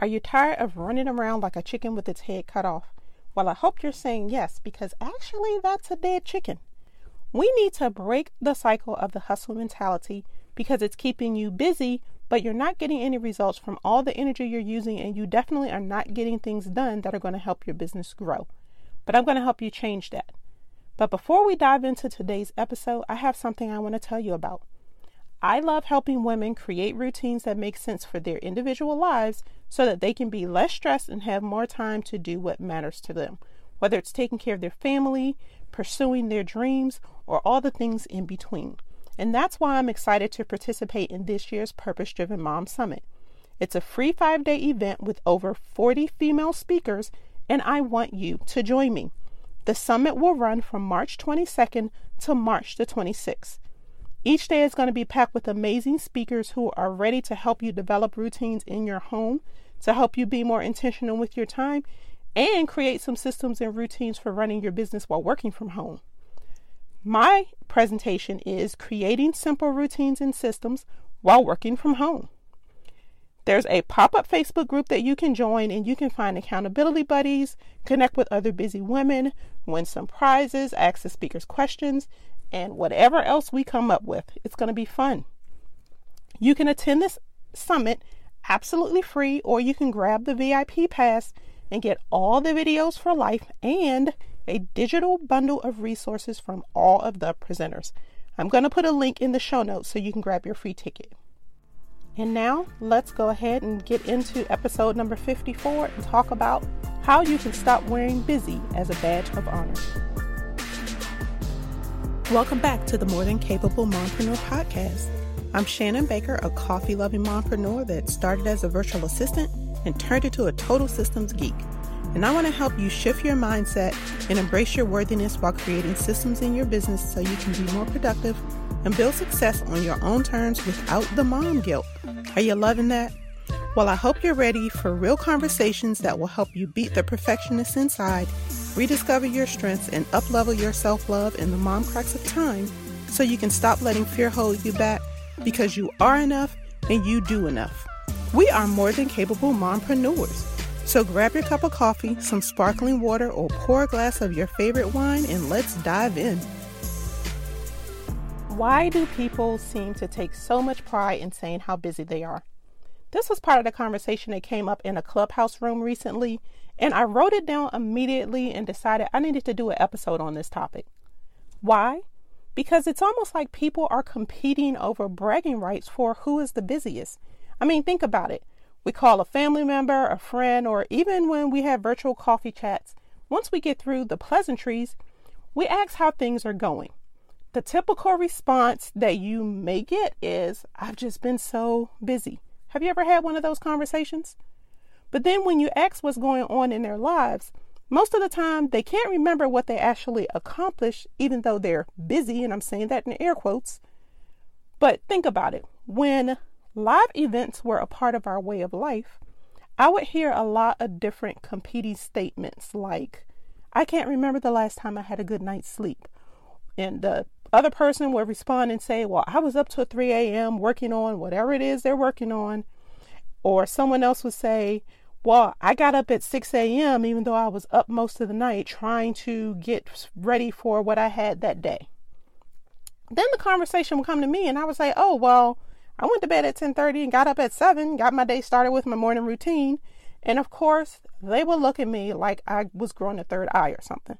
Are you tired of running around like a chicken with its head cut off? Well, I hope you're saying yes, because actually that's a dead chicken. We need to break the cycle of the hustle mentality because it's keeping you busy, but you're not getting any results from all the energy you're using, and you definitely are not getting things done that are going to help your business grow. But I'm going to help you change that. But before we dive into today's episode, I have something I want to tell you about. I love helping women create routines that make sense for their individual lives so that they can be less stressed and have more time to do what matters to them, whether it's taking care of their family, pursuing their dreams, or all the things in between. And that's why I'm excited to participate in this year's Purpose Driven Mom Summit. It's a free five day event with over 40 female speakers, and I want you to join me. The summit will run from March 22nd to March the 26th. Each day is going to be packed with amazing speakers who are ready to help you develop routines in your home, to help you be more intentional with your time, and create some systems and routines for running your business while working from home. My presentation is creating simple routines and systems while working from home. There's a pop up Facebook group that you can join, and you can find accountability buddies, connect with other busy women, win some prizes, ask the speakers questions, and whatever else we come up with. It's going to be fun. You can attend this summit absolutely free, or you can grab the VIP pass and get all the videos for life and a digital bundle of resources from all of the presenters. I'm going to put a link in the show notes so you can grab your free ticket. And now let's go ahead and get into episode number 54 and talk about how you can stop wearing busy as a badge of honor. Welcome back to the More Than Capable Mompreneur podcast. I'm Shannon Baker, a coffee loving mompreneur that started as a virtual assistant and turned into a total systems geek. And I want to help you shift your mindset and embrace your worthiness while creating systems in your business so you can be more productive and build success on your own terms without the mom guilt. Are you loving that? Well, I hope you're ready for real conversations that will help you beat the perfectionist inside rediscover your strengths, and uplevel your self love in the mom cracks of time so you can stop letting fear hold you back because you are enough and you do enough. We are more than capable mompreneurs. So grab your cup of coffee, some sparkling water, or pour a glass of your favorite wine and let's dive in. Why do people seem to take so much pride in saying how busy they are? This was part of the conversation that came up in a clubhouse room recently, and I wrote it down immediately and decided I needed to do an episode on this topic. Why? Because it's almost like people are competing over bragging rights for who is the busiest. I mean, think about it. We call a family member, a friend, or even when we have virtual coffee chats, once we get through the pleasantries, we ask how things are going. The typical response that you may get is, I've just been so busy. Have you ever had one of those conversations? But then when you ask what's going on in their lives, most of the time they can't remember what they actually accomplished, even though they're busy, and I'm saying that in air quotes. But think about it. When live events were a part of our way of life, I would hear a lot of different competing statements like, I can't remember the last time I had a good night's sleep. And the other person would respond and say, Well, I was up till 3 a.m. working on whatever it is they're working on. Or someone else would say, Well, I got up at 6 a.m., even though I was up most of the night trying to get ready for what I had that day. Then the conversation would come to me, and I would say, Oh, well, I went to bed at 10:30 and got up at 7, got my day started with my morning routine. And of course, they would look at me like I was growing a third eye or something.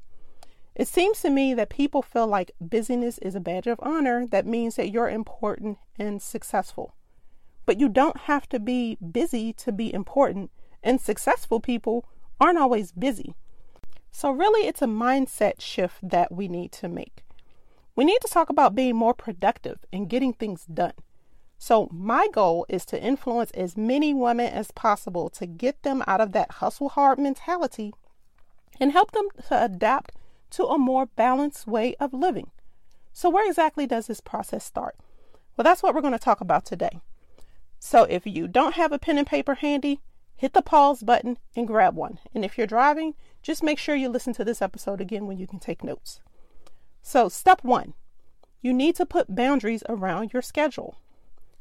It seems to me that people feel like busyness is a badge of honor that means that you're important and successful. But you don't have to be busy to be important, and successful people aren't always busy. So, really, it's a mindset shift that we need to make. We need to talk about being more productive and getting things done. So, my goal is to influence as many women as possible to get them out of that hustle hard mentality and help them to adapt to a more balanced way of living. So, where exactly does this process start? Well, that's what we're going to talk about today. So, if you don't have a pen and paper handy, hit the pause button and grab one. And if you're driving, just make sure you listen to this episode again when you can take notes. So, step one you need to put boundaries around your schedule.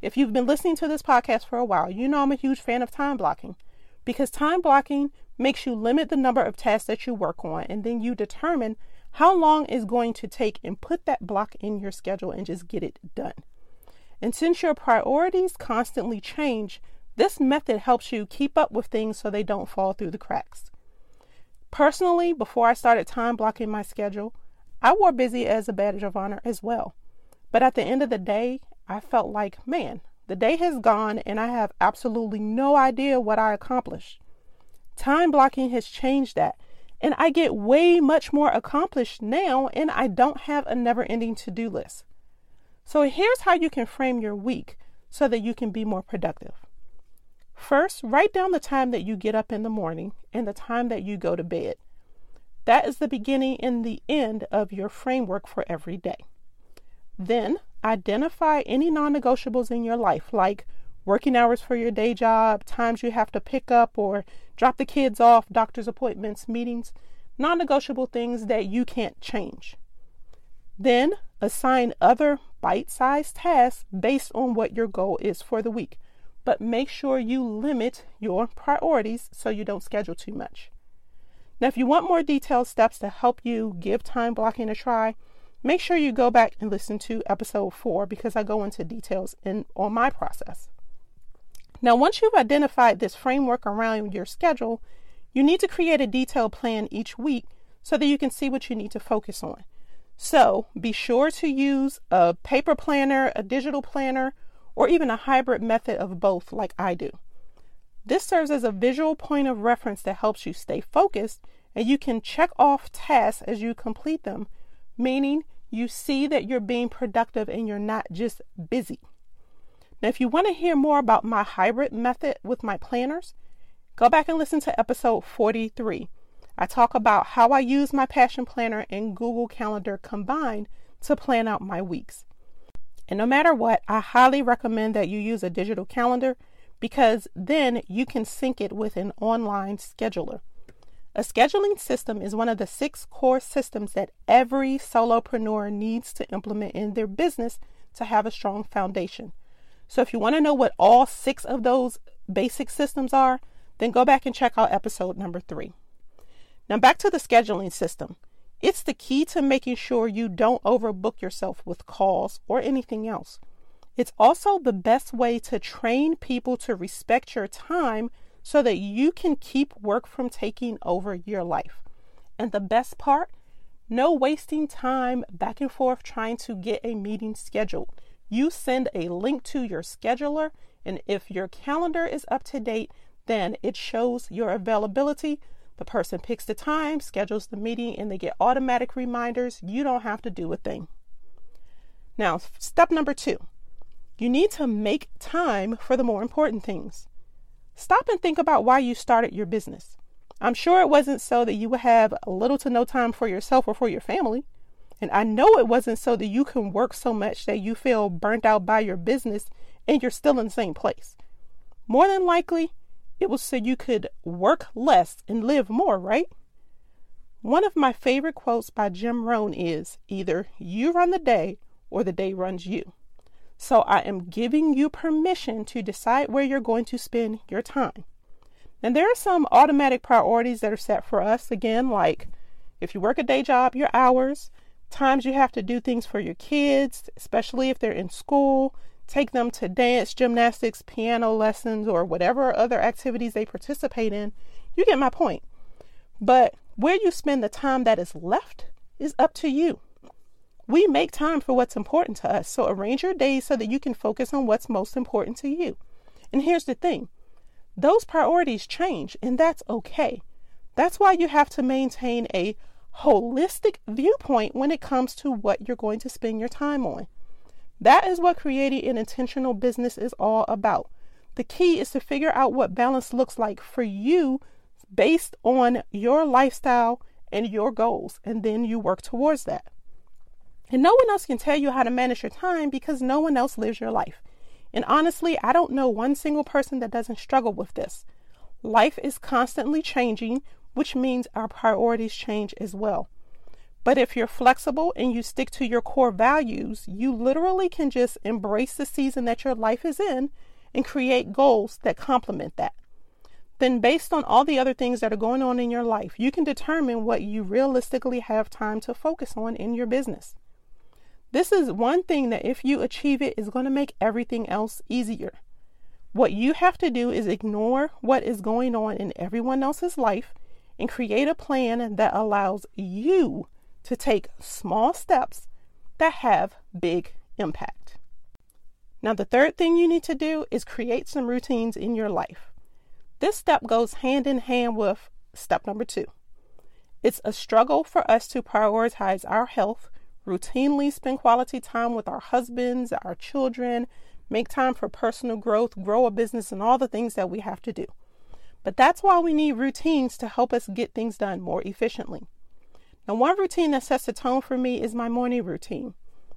If you've been listening to this podcast for a while, you know I'm a huge fan of time blocking because time blocking makes you limit the number of tasks that you work on and then you determine how long is going to take and put that block in your schedule and just get it done. And since your priorities constantly change, this method helps you keep up with things so they don't fall through the cracks. Personally, before I started time blocking my schedule, I wore busy as a badge of honor as well. But at the end of the day, I felt like, man, the day has gone and I have absolutely no idea what I accomplished. Time blocking has changed that, and I get way much more accomplished now, and I don't have a never ending to do list. So here's how you can frame your week so that you can be more productive. First, write down the time that you get up in the morning and the time that you go to bed. That is the beginning and the end of your framework for every day. Then, identify any non negotiables in your life, like working hours for your day job, times you have to pick up or drop the kids off, doctor's appointments, meetings, non negotiable things that you can't change. Then, assign other bite sized tasks based on what your goal is for the week but make sure you limit your priorities so you don't schedule too much. Now, if you want more detailed steps to help you give time blocking a try, make sure you go back and listen to episode four because I go into details in on my process. Now, once you've identified this framework around your schedule, you need to create a detailed plan each week so that you can see what you need to focus on. So, be sure to use a paper planner, a digital planner, or even a hybrid method of both, like I do. This serves as a visual point of reference that helps you stay focused and you can check off tasks as you complete them, meaning you see that you're being productive and you're not just busy. Now, if you want to hear more about my hybrid method with my planners, go back and listen to episode 43. I talk about how I use my Passion Planner and Google Calendar combined to plan out my weeks. And no matter what, I highly recommend that you use a digital calendar because then you can sync it with an online scheduler. A scheduling system is one of the six core systems that every solopreneur needs to implement in their business to have a strong foundation. So, if you want to know what all six of those basic systems are, then go back and check out episode number three. Now, back to the scheduling system. It's the key to making sure you don't overbook yourself with calls or anything else. It's also the best way to train people to respect your time so that you can keep work from taking over your life. And the best part, no wasting time back and forth trying to get a meeting scheduled. You send a link to your scheduler, and if your calendar is up to date, then it shows your availability the person picks the time, schedules the meeting, and they get automatic reminders. You don't have to do a thing. Now, step number two you need to make time for the more important things. Stop and think about why you started your business. I'm sure it wasn't so that you would have little to no time for yourself or for your family. And I know it wasn't so that you can work so much that you feel burnt out by your business and you're still in the same place. More than likely, it was so you could work less and live more, right? One of my favorite quotes by Jim Rohn is either you run the day or the day runs you. So I am giving you permission to decide where you're going to spend your time. And there are some automatic priorities that are set for us, again, like if you work a day job, your hours, times you have to do things for your kids, especially if they're in school, take them to dance, gymnastics, piano lessons, or whatever other activities they participate in. You get my point. But where you spend the time that is left is up to you. We make time for what's important to us. So arrange your days so that you can focus on what's most important to you. And here's the thing those priorities change, and that's okay. That's why you have to maintain a holistic viewpoint when it comes to what you're going to spend your time on. That is what creating an intentional business is all about. The key is to figure out what balance looks like for you based on your lifestyle and your goals, and then you work towards that. And no one else can tell you how to manage your time because no one else lives your life. And honestly, I don't know one single person that doesn't struggle with this. Life is constantly changing, which means our priorities change as well. But if you're flexible and you stick to your core values, you literally can just embrace the season that your life is in and create goals that complement that. then based on all the other things that are going on in your life, you can determine what you realistically have time to focus on in your business. This is one thing that if you achieve it is going to make everything else easier. What you have to do is ignore what is going on in everyone else's life and create a plan that allows you to take small steps that have big impact. Now, the third thing you need to do is create some routines in your life. This step goes hand in hand with step number two. It's a struggle for us to prioritize our health, routinely spend quality time with our husbands, our children, make time for personal growth, grow a business, and all the things that we have to do. But that's why we need routines to help us get things done more efficiently. Now, one routine that sets the tone for me is my morning routine.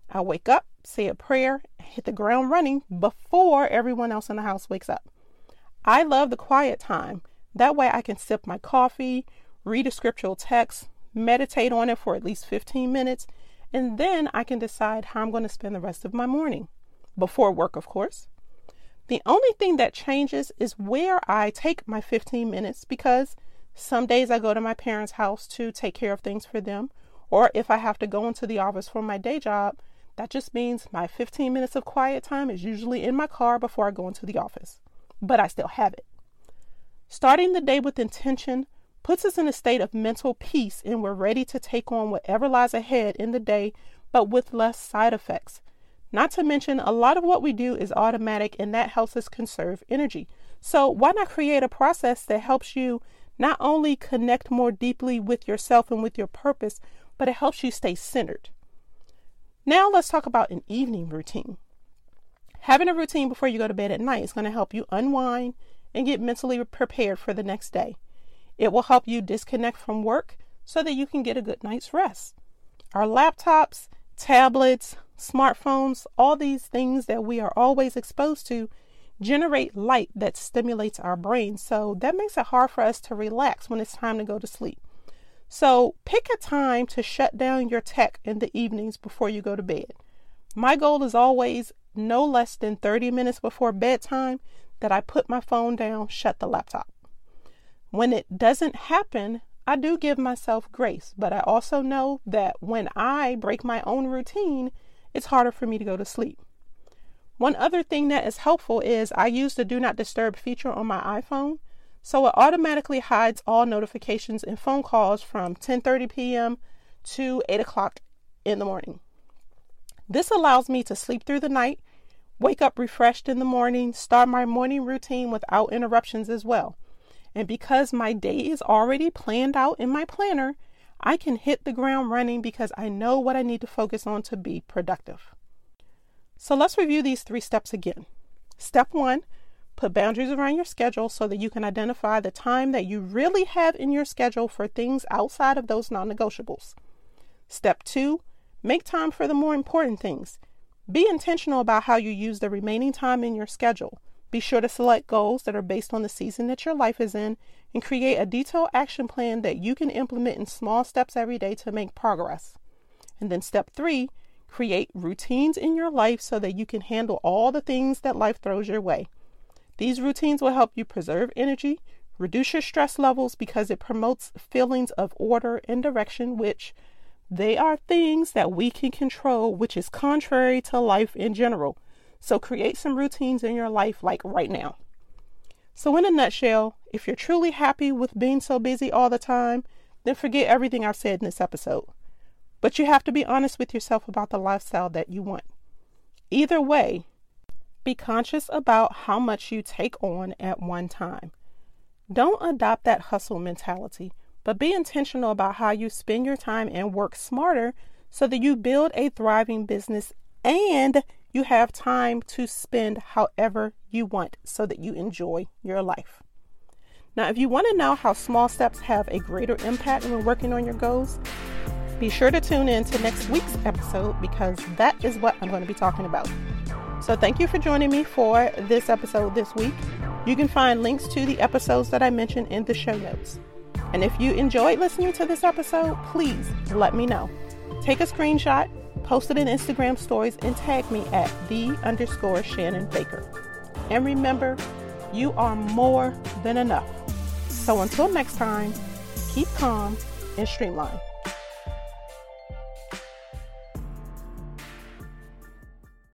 I wake up, say a prayer, hit the ground running before everyone else in the house wakes up. I love the quiet time. That way I can sip my coffee, read a scriptural text, meditate on it for at least 15 minutes, and then I can decide how I'm going to spend the rest of my morning. Before work, of course. The only thing that changes is where I take my 15 minutes because some days I go to my parents' house to take care of things for them, or if I have to go into the office for my day job, that just means my 15 minutes of quiet time is usually in my car before I go into the office but I still have it. Starting the day with intention puts us in a state of mental peace and we're ready to take on whatever lies ahead in the day, but with less side effects. Not to mention, a lot of what we do is automatic and that helps us conserve energy. So, why not create a process that helps you not only connect more deeply with yourself and with your purpose, but it helps you stay centered? Now, let's talk about an evening routine. Having a routine before you go to bed at night is going to help you unwind and get mentally prepared for the next day. It will help you disconnect from work so that you can get a good night's rest. Our laptops, tablets, smartphones, all these things that we are always exposed to generate light that stimulates our brain. So that makes it hard for us to relax when it's time to go to sleep. So pick a time to shut down your tech in the evenings before you go to bed. My goal is always no less than 30 minutes before bedtime that I put my phone down, shut the laptop. When it doesn't happen, I do give myself grace, but I also know that when I break my own routine, it's harder for me to go to sleep. One other thing that is helpful is I use the do not disturb feature on my iPhone, so it automatically hides all notifications and phone calls from 10:30 p.m. to 8 o'clock in the morning. This allows me to sleep through the night, wake up refreshed in the morning, start my morning routine without interruptions as well. And because my day is already planned out in my planner, I can hit the ground running because I know what I need to focus on to be productive. So let's review these three steps again. Step one, put boundaries around your schedule so that you can identify the time that you really have in your schedule for things outside of those non negotiables. Step two, Make time for the more important things. Be intentional about how you use the remaining time in your schedule. Be sure to select goals that are based on the season that your life is in and create a detailed action plan that you can implement in small steps every day to make progress. And then, step three, create routines in your life so that you can handle all the things that life throws your way. These routines will help you preserve energy, reduce your stress levels because it promotes feelings of order and direction, which they are things that we can control, which is contrary to life in general. So create some routines in your life, like right now. So, in a nutshell, if you're truly happy with being so busy all the time, then forget everything I've said in this episode. But you have to be honest with yourself about the lifestyle that you want. Either way, be conscious about how much you take on at one time. Don't adopt that hustle mentality but be intentional about how you spend your time and work smarter so that you build a thriving business and you have time to spend however you want so that you enjoy your life. Now, if you want to know how small steps have a greater impact when working on your goals, be sure to tune in to next week's episode because that is what I'm going to be talking about. So, thank you for joining me for this episode this week. You can find links to the episodes that I mentioned in the show notes. And if you enjoyed listening to this episode, please let me know. Take a screenshot, post it in Instagram stories, and tag me at the underscore Shannon Baker. And remember, you are more than enough. So until next time, keep calm and streamline.